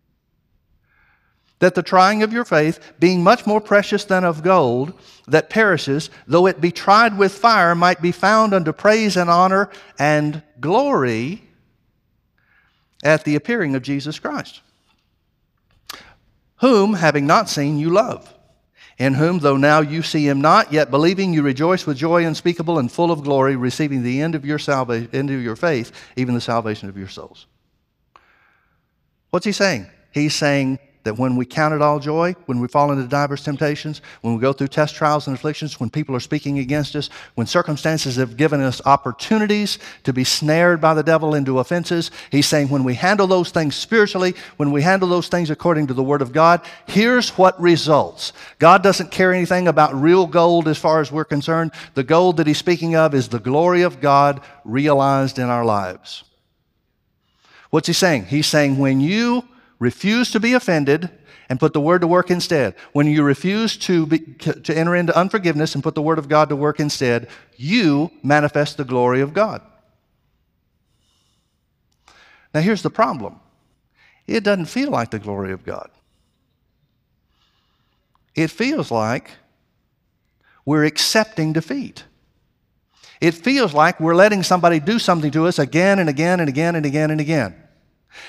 that the trying of your faith, being much more precious than of gold that perishes, though it be tried with fire, might be found unto praise and honor and glory at the appearing of Jesus Christ, whom, having not seen, you love. In whom, though now you see him not, yet believing you rejoice with joy unspeakable and full of glory, receiving the end of your salvation, end of your faith, even the salvation of your souls. What's he saying? He's saying, that when we count it all joy, when we fall into diverse temptations, when we go through test trials and afflictions, when people are speaking against us, when circumstances have given us opportunities to be snared by the devil into offenses, he's saying when we handle those things spiritually, when we handle those things according to the Word of God, here's what results. God doesn't care anything about real gold as far as we're concerned. The gold that he's speaking of is the glory of God realized in our lives. What's he saying? He's saying when you refuse to be offended and put the word to work instead, when you refuse to, be, to enter into unforgiveness and put the word of God to work instead, you manifest the glory of God. Now, here's the problem it doesn't feel like the glory of God. It feels like we're accepting defeat. It feels like we're letting somebody do something to us again and again and again and again and again.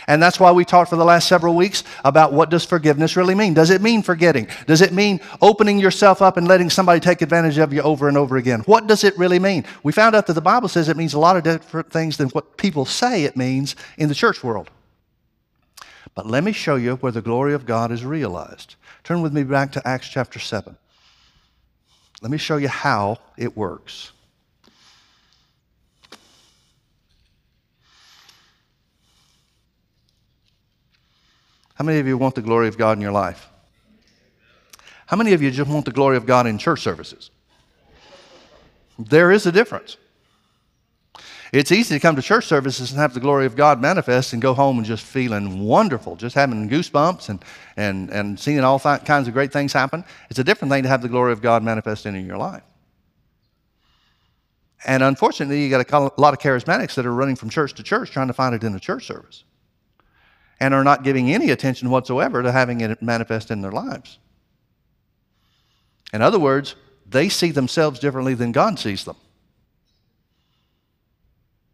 And that's why we talked for the last several weeks about what does forgiveness really mean? Does it mean forgetting? Does it mean opening yourself up and letting somebody take advantage of you over and over again? What does it really mean? We found out that the Bible says it means a lot of different things than what people say it means in the church world. But let me show you where the glory of God is realized. Turn with me back to Acts chapter 7. Let me show you how it works. How many of you want the glory of God in your life? How many of you just want the glory of God in church services? There is a difference. It's easy to come to church services and have the glory of God manifest and go home and just feeling wonderful, just having goosebumps and, and, and seeing all th- kinds of great things happen. It's a different thing to have the glory of God manifest in your life. And unfortunately, you got a lot of charismatics that are running from church to church trying to find it in a church service and are not giving any attention whatsoever to having it manifest in their lives. In other words, they see themselves differently than God sees them.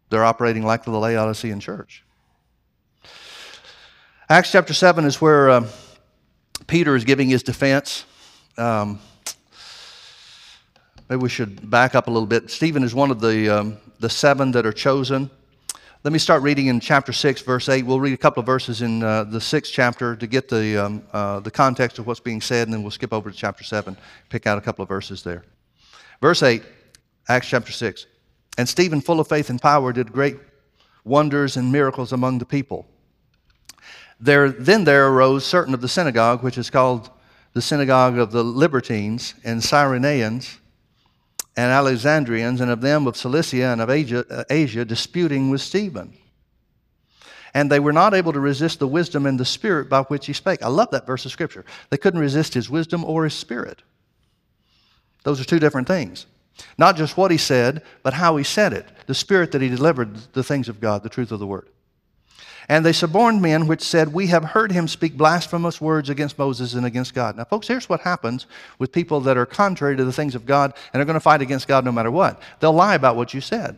They're operating like the Laodicean church. Acts chapter 7 is where uh, Peter is giving his defense. Um, maybe we should back up a little bit. Stephen is one of the, um, the seven that are chosen. Let me start reading in chapter 6, verse 8. We'll read a couple of verses in uh, the sixth chapter to get the, um, uh, the context of what's being said, and then we'll skip over to chapter 7, pick out a couple of verses there. Verse 8, Acts chapter 6. And Stephen, full of faith and power, did great wonders and miracles among the people. There, then there arose certain of the synagogue, which is called the synagogue of the Libertines and Cyrenians and Alexandrians, and of them of Cilicia and of Asia, uh, Asia, disputing with Stephen. And they were not able to resist the wisdom and the spirit by which he spake. I love that verse of scripture. They couldn't resist his wisdom or his spirit. Those are two different things. Not just what he said, but how he said it, the spirit that he delivered the things of God, the truth of the word. And they suborned men which said, We have heard him speak blasphemous words against Moses and against God. Now, folks, here's what happens with people that are contrary to the things of God and are going to fight against God no matter what. They'll lie about what you said.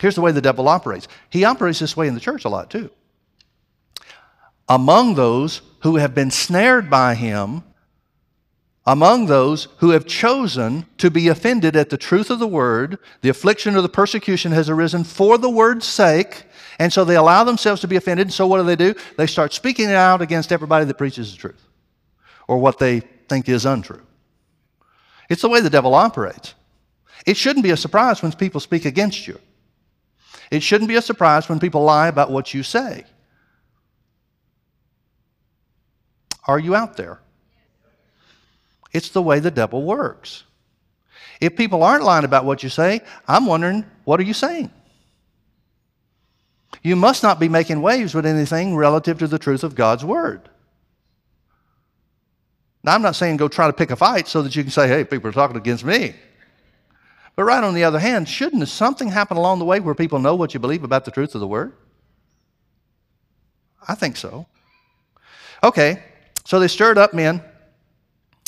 Here's the way the devil operates he operates this way in the church a lot, too. Among those who have been snared by him, among those who have chosen to be offended at the truth of the word, the affliction or the persecution has arisen for the word's sake, and so they allow themselves to be offended. And so what do they do? They start speaking out against everybody that preaches the truth or what they think is untrue. It's the way the devil operates. It shouldn't be a surprise when people speak against you. It shouldn't be a surprise when people lie about what you say. Are you out there? It's the way the devil works. If people aren't lying about what you say, I'm wondering, what are you saying? You must not be making waves with anything relative to the truth of God's word. Now, I'm not saying go try to pick a fight so that you can say, hey, people are talking against me. But right on the other hand, shouldn't something happen along the way where people know what you believe about the truth of the word? I think so. Okay, so they stirred up men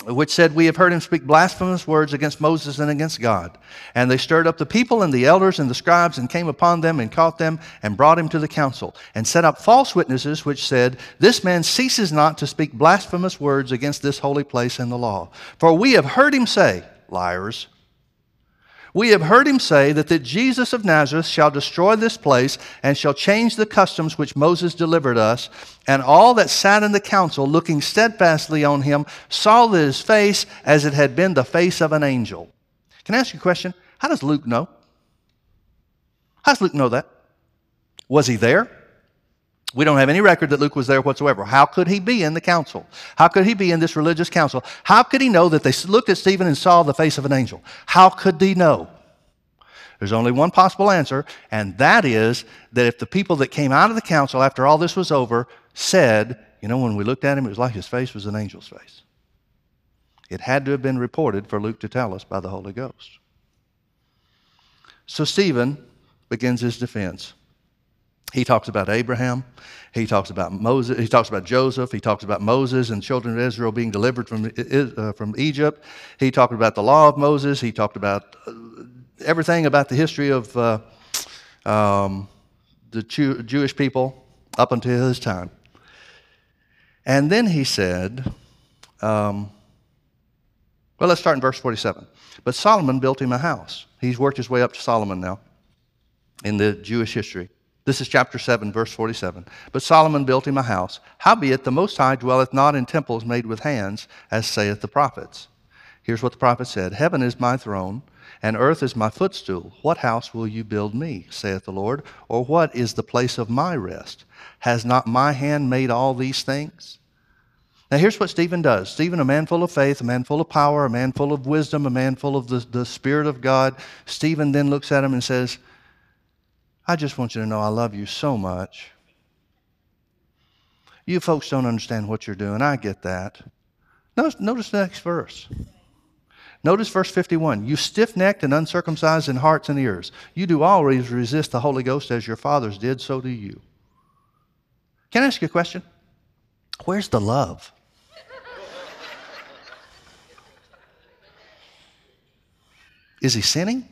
which said, We have heard him speak blasphemous words against Moses and against God. And they stirred up the people and the elders and the scribes and came upon them and caught them and brought him to the council and set up false witnesses which said, This man ceases not to speak blasphemous words against this holy place and the law. For we have heard him say, Liars, we have heard him say that, that Jesus of Nazareth shall destroy this place and shall change the customs which Moses delivered us. And all that sat in the council, looking steadfastly on him, saw that his face as it had been the face of an angel. Can I ask you a question? How does Luke know? How does Luke know that? Was he there? We don't have any record that Luke was there whatsoever. How could he be in the council? How could he be in this religious council? How could he know that they looked at Stephen and saw the face of an angel? How could he know? There's only one possible answer, and that is that if the people that came out of the council after all this was over said, you know, when we looked at him, it was like his face was an angel's face. It had to have been reported for Luke to tell us by the Holy Ghost. So Stephen begins his defense. He talks about Abraham. He talks about Moses. He talks about Joseph. He talks about Moses and children of Israel being delivered from, uh, from Egypt. He talked about the law of Moses. He talked about uh, everything about the history of uh, um, the Jew- Jewish people up until his time. And then he said, um, well, let's start in verse 47. But Solomon built him a house. He's worked his way up to Solomon now in the Jewish history. This is chapter 7, verse 47. But Solomon built him a house. Howbeit, the Most High dwelleth not in temples made with hands, as saith the prophets. Here's what the prophet said Heaven is my throne, and earth is my footstool. What house will you build me, saith the Lord? Or what is the place of my rest? Has not my hand made all these things? Now, here's what Stephen does Stephen, a man full of faith, a man full of power, a man full of wisdom, a man full of the, the Spirit of God. Stephen then looks at him and says, I just want you to know I love you so much. You folks don't understand what you're doing. I get that. Notice, notice the next verse. Notice verse 51. You stiff necked and uncircumcised in hearts and ears. You do always resist the Holy Ghost as your fathers did, so do you. Can I ask you a question? Where's the love? Is he sinning?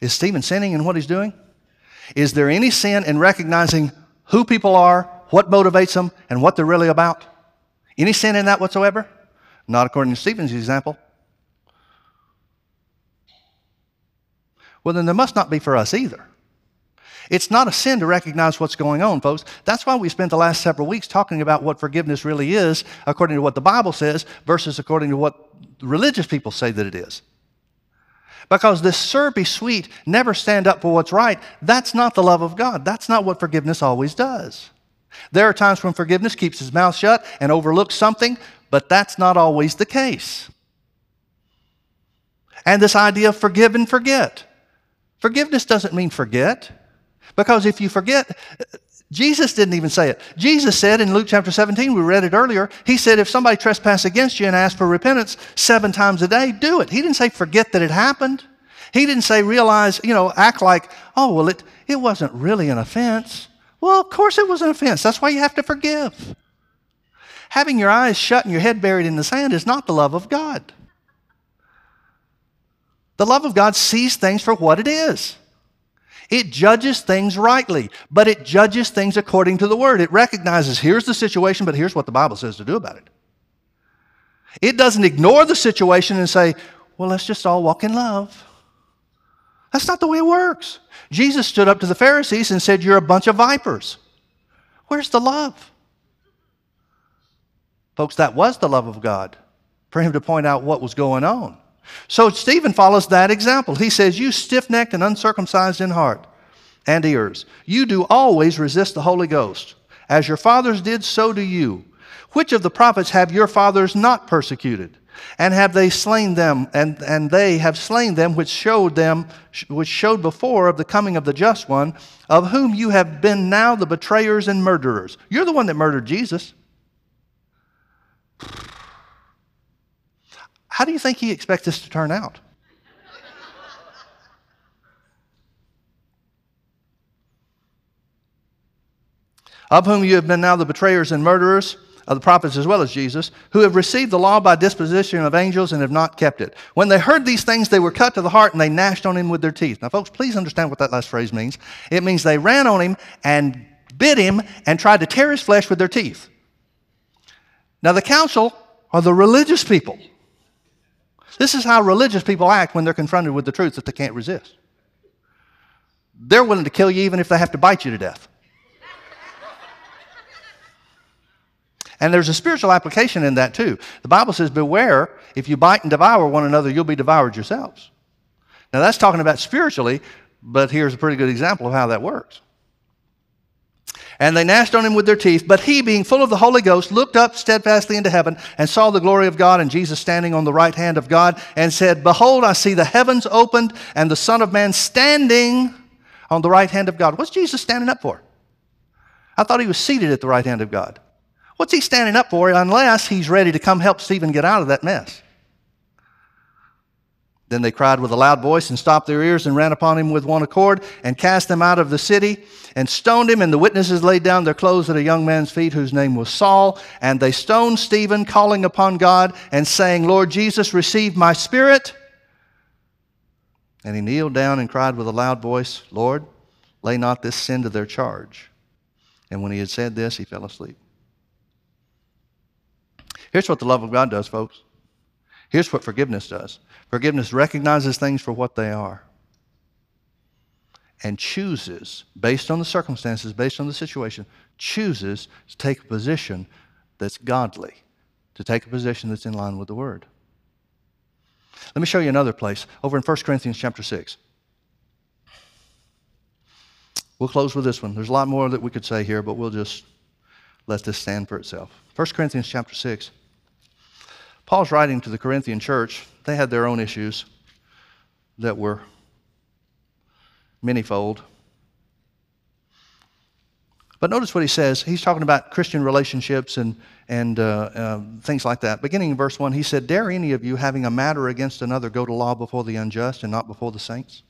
Is Stephen sinning in what he's doing? Is there any sin in recognizing who people are, what motivates them, and what they're really about? Any sin in that whatsoever? Not according to Stephen's example. Well, then there must not be for us either. It's not a sin to recognize what's going on, folks. That's why we spent the last several weeks talking about what forgiveness really is, according to what the Bible says, versus according to what religious people say that it is. Because this syrupy sweet, never stand up for what's right, that's not the love of God. That's not what forgiveness always does. There are times when forgiveness keeps his mouth shut and overlooks something, but that's not always the case. And this idea of forgive and forget. Forgiveness doesn't mean forget. Because if you forget, Jesus didn't even say it. Jesus said in Luke chapter 17, we read it earlier, he said, if somebody trespass against you and ask for repentance seven times a day, do it. He didn't say forget that it happened. He didn't say realize, you know, act like, oh, well, it, it wasn't really an offense. Well, of course it was an offense. That's why you have to forgive. Having your eyes shut and your head buried in the sand is not the love of God. The love of God sees things for what it is. It judges things rightly, but it judges things according to the word. It recognizes here's the situation, but here's what the Bible says to do about it. It doesn't ignore the situation and say, well, let's just all walk in love. That's not the way it works. Jesus stood up to the Pharisees and said, You're a bunch of vipers. Where's the love? Folks, that was the love of God for him to point out what was going on. So Stephen follows that example. He says, You stiff necked and uncircumcised in heart and ears, you do always resist the Holy Ghost. As your fathers did, so do you. Which of the prophets have your fathers not persecuted? And have they slain them, and, and they have slain them which showed them, which showed before of the coming of the just one, of whom you have been now the betrayers and murderers. You're the one that murdered Jesus. How do you think he expects this to turn out? of whom you have been now the betrayers and murderers of the prophets as well as Jesus, who have received the law by disposition of angels and have not kept it. When they heard these things, they were cut to the heart and they gnashed on him with their teeth. Now, folks, please understand what that last phrase means. It means they ran on him and bit him and tried to tear his flesh with their teeth. Now, the council are the religious people. This is how religious people act when they're confronted with the truth that they can't resist. They're willing to kill you even if they have to bite you to death. And there's a spiritual application in that too. The Bible says, Beware, if you bite and devour one another, you'll be devoured yourselves. Now that's talking about spiritually, but here's a pretty good example of how that works. And they gnashed on him with their teeth, but he, being full of the Holy Ghost, looked up steadfastly into heaven and saw the glory of God and Jesus standing on the right hand of God and said, Behold, I see the heavens opened and the Son of Man standing on the right hand of God. What's Jesus standing up for? I thought he was seated at the right hand of God. What's he standing up for unless he's ready to come help Stephen get out of that mess? Then they cried with a loud voice and stopped their ears and ran upon him with one accord and cast him out of the city and stoned him. And the witnesses laid down their clothes at a young man's feet whose name was Saul. And they stoned Stephen, calling upon God and saying, Lord Jesus, receive my spirit. And he kneeled down and cried with a loud voice, Lord, lay not this sin to their charge. And when he had said this, he fell asleep. Here's what the love of God does, folks. Here's what forgiveness does forgiveness recognizes things for what they are and chooses, based on the circumstances, based on the situation, chooses to take a position that's godly, to take a position that's in line with the Word. Let me show you another place over in 1 Corinthians chapter 6. We'll close with this one. There's a lot more that we could say here, but we'll just let this stand for itself. 1 Corinthians chapter 6. Paul's writing to the Corinthian church. They had their own issues that were manyfold. But notice what he says. He's talking about Christian relationships and, and uh, uh, things like that. Beginning in verse 1, he said, Dare any of you, having a matter against another, go to law before the unjust and not before the saints?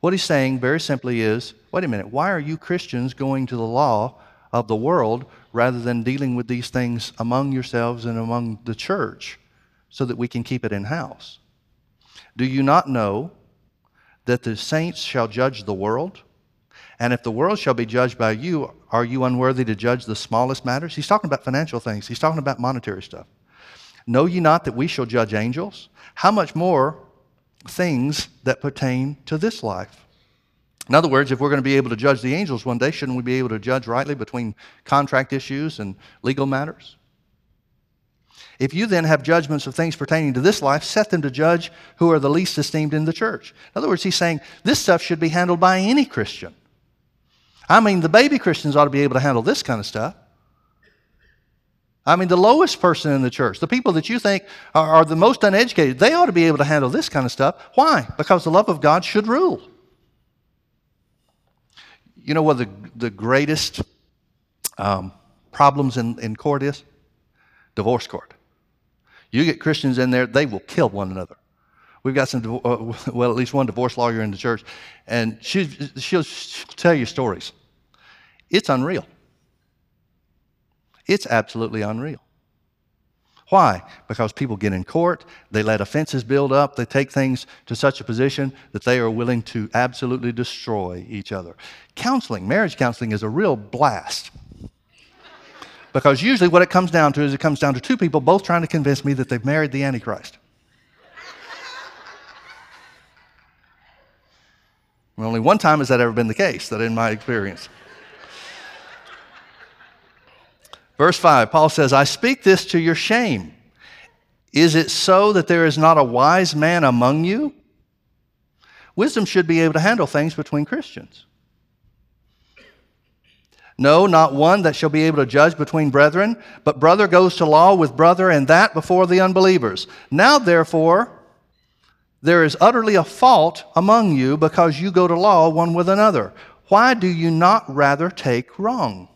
What he's saying very simply is wait a minute, why are you Christians going to the law of the world rather than dealing with these things among yourselves and among the church so that we can keep it in house. Do you not know that the saints shall judge the world? And if the world shall be judged by you, are you unworthy to judge the smallest matters? He's talking about financial things, he's talking about monetary stuff. Know ye not that we shall judge angels? How much more things that pertain to this life? In other words, if we're going to be able to judge the angels one day, shouldn't we be able to judge rightly between contract issues and legal matters? If you then have judgments of things pertaining to this life, set them to judge who are the least esteemed in the church. In other words, he's saying this stuff should be handled by any Christian. I mean, the baby Christians ought to be able to handle this kind of stuff. I mean, the lowest person in the church, the people that you think are, are the most uneducated, they ought to be able to handle this kind of stuff. Why? Because the love of God should rule. You know what the, the greatest um, problems in, in court is? Divorce court. You get Christians in there, they will kill one another. We've got some, uh, [LAUGHS] well, at least one divorce lawyer in the church, and she, she'll tell you stories. It's unreal. It's absolutely unreal. Why? Because people get in court, they let offenses build up, they take things to such a position that they are willing to absolutely destroy each other. Counseling, marriage counseling, is a real blast. Because usually what it comes down to is it comes down to two people both trying to convince me that they've married the Antichrist. only one time has that ever been the case, that in my experience. Verse 5, Paul says, I speak this to your shame. Is it so that there is not a wise man among you? Wisdom should be able to handle things between Christians. No, not one that shall be able to judge between brethren, but brother goes to law with brother, and that before the unbelievers. Now, therefore, there is utterly a fault among you because you go to law one with another. Why do you not rather take wrong?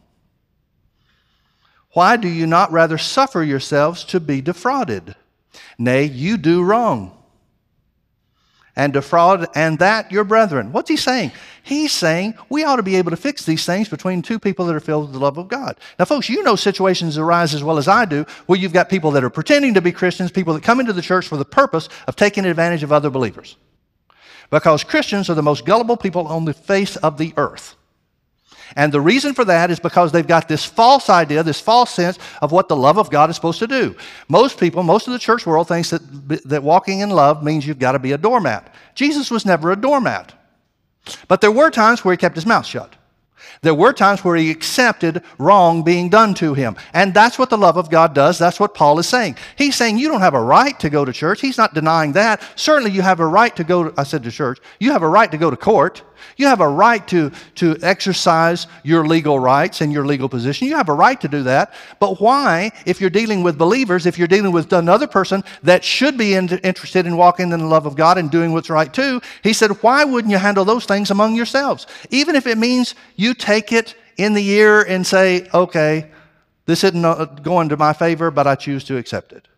Why do you not rather suffer yourselves to be defrauded? Nay, you do wrong and defraud, and that your brethren. What's he saying? He's saying we ought to be able to fix these things between two people that are filled with the love of God. Now, folks, you know situations arise as well as I do where you've got people that are pretending to be Christians, people that come into the church for the purpose of taking advantage of other believers. Because Christians are the most gullible people on the face of the earth. And the reason for that is because they've got this false idea, this false sense of what the love of God is supposed to do. Most people, most of the church world thinks that, that walking in love means you've got to be a doormat. Jesus was never a doormat. But there were times where he kept his mouth shut. There were times where he accepted wrong being done to him. And that's what the love of God does. That's what Paul is saying. He's saying you don't have a right to go to church. He's not denying that. Certainly you have a right to go, to, I said to church, you have a right to go to court. You have a right to, to exercise your legal rights and your legal position. You have a right to do that. But why, if you're dealing with believers, if you're dealing with another person that should be in, interested in walking in the love of God and doing what's right too, he said, why wouldn't you handle those things among yourselves? Even if it means you take it in the ear and say, okay, this isn't uh, going to my favor, but I choose to accept it.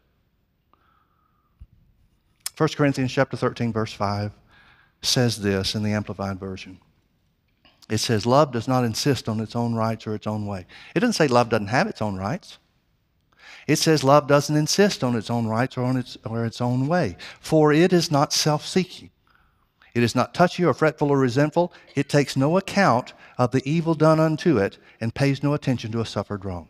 1 Corinthians chapter 13, verse 5 says this in the Amplified Version. It says, Love does not insist on its own rights or its own way. It doesn't say love doesn't have its own rights. It says love doesn't insist on its own rights or on its, or its own way, for it is not self seeking. It is not touchy or fretful or resentful. It takes no account of the evil done unto it and pays no attention to a suffered wrong.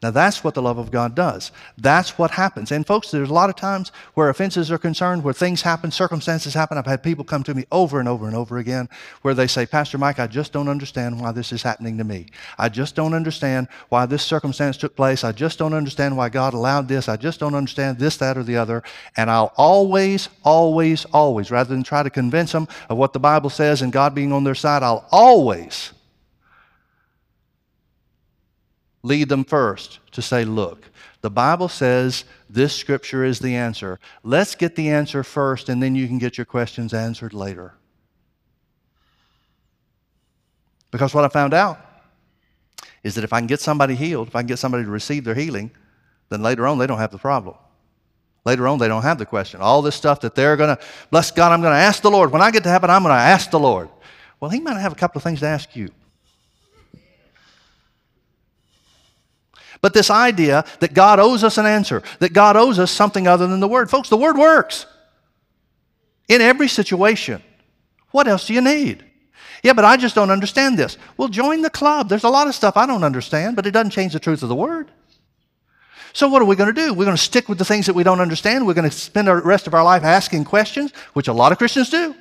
Now, that's what the love of God does. That's what happens. And, folks, there's a lot of times where offenses are concerned, where things happen, circumstances happen. I've had people come to me over and over and over again where they say, Pastor Mike, I just don't understand why this is happening to me. I just don't understand why this circumstance took place. I just don't understand why God allowed this. I just don't understand this, that, or the other. And I'll always, always, always, rather than try to convince them of what the Bible says and God being on their side, I'll always lead them first to say, look, the Bible says this scripture is the answer. Let's get the answer first, and then you can get your questions answered later. Because what I found out is that if I can get somebody healed, if I can get somebody to receive their healing, then later on they don't have the problem. Later on, they don't have the question. All this stuff that they're going to, bless God, I'm going to ask the Lord. When I get to heaven, I'm going to ask the Lord. Well, He might have a couple of things to ask you. But this idea that God owes us an answer, that God owes us something other than the Word. Folks, the Word works in every situation. What else do you need? Yeah, but I just don't understand this. Well, join the club. There's a lot of stuff I don't understand, but it doesn't change the truth of the Word. So, what are we going to do? We're going to stick with the things that we don't understand. We're going to spend the rest of our life asking questions, which a lot of Christians do.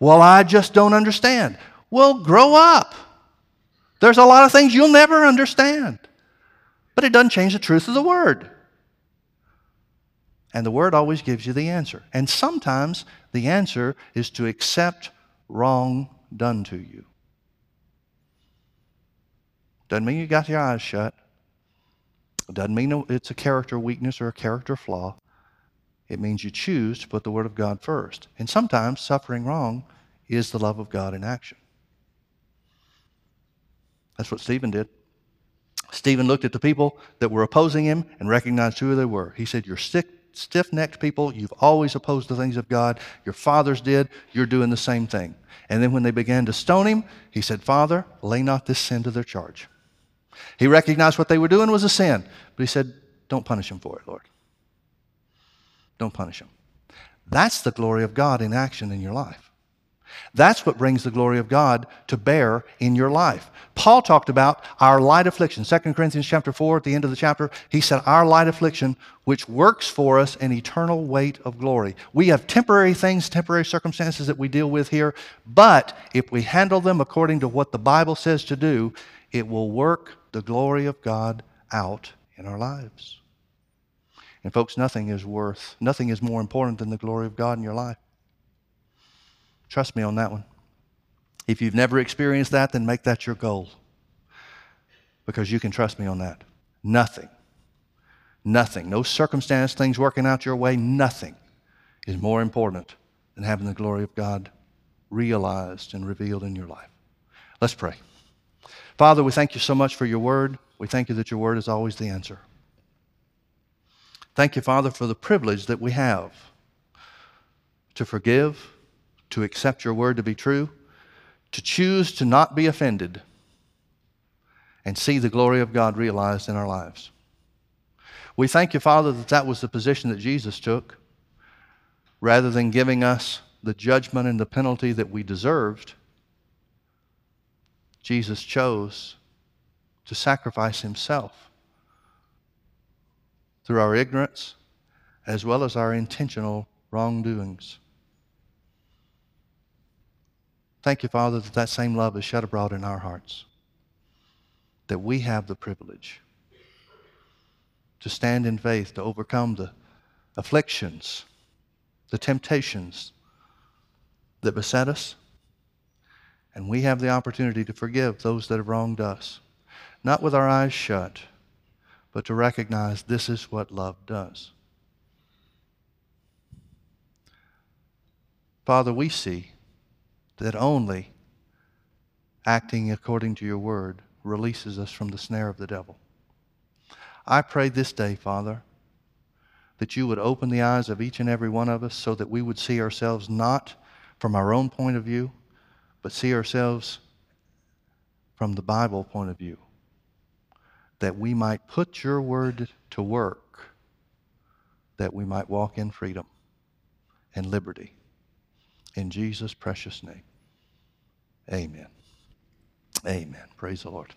Well, I just don't understand. Well, grow up. There's a lot of things you'll never understand. But it doesn't change the truth of the Word. And the Word always gives you the answer. And sometimes the answer is to accept wrong done to you. Doesn't mean you got your eyes shut. Doesn't mean it's a character weakness or a character flaw. It means you choose to put the Word of God first. And sometimes suffering wrong is the love of God in action. That's what Stephen did. Stephen looked at the people that were opposing him and recognized who they were. He said, You're stiff necked people. You've always opposed the things of God. Your fathers did. You're doing the same thing. And then when they began to stone him, he said, Father, lay not this sin to their charge. He recognized what they were doing was a sin, but he said, Don't punish them for it, Lord. Don't punish them. That's the glory of God in action in your life. That's what brings the glory of God to bear in your life. Paul talked about our light affliction. 2 Corinthians chapter 4, at the end of the chapter, he said, Our light affliction, which works for us an eternal weight of glory. We have temporary things, temporary circumstances that we deal with here, but if we handle them according to what the Bible says to do, it will work the glory of God out in our lives. And folks, nothing is worth, nothing is more important than the glory of God in your life. Trust me on that one. If you've never experienced that, then make that your goal because you can trust me on that. Nothing, nothing, no circumstance, things working out your way, nothing is more important than having the glory of God realized and revealed in your life. Let's pray. Father, we thank you so much for your word. We thank you that your word is always the answer. Thank you, Father, for the privilege that we have to forgive, to accept your word to be true, to choose to not be offended, and see the glory of God realized in our lives. We thank you, Father, that that was the position that Jesus took. Rather than giving us the judgment and the penalty that we deserved, Jesus chose to sacrifice himself through our ignorance as well as our intentional wrongdoings. Thank you, Father, that that same love is shed abroad in our hearts, that we have the privilege to stand in faith, to overcome the afflictions, the temptations that beset us, and we have the opportunity to forgive those that have wronged us, not with our eyes shut, but to recognize this is what love does. Father, we see that only acting according to your word releases us from the snare of the devil. I pray this day, Father, that you would open the eyes of each and every one of us so that we would see ourselves not from our own point of view, but see ourselves from the Bible point of view. That we might put your word to work, that we might walk in freedom and liberty. In Jesus' precious name. Amen. Amen. Praise the Lord.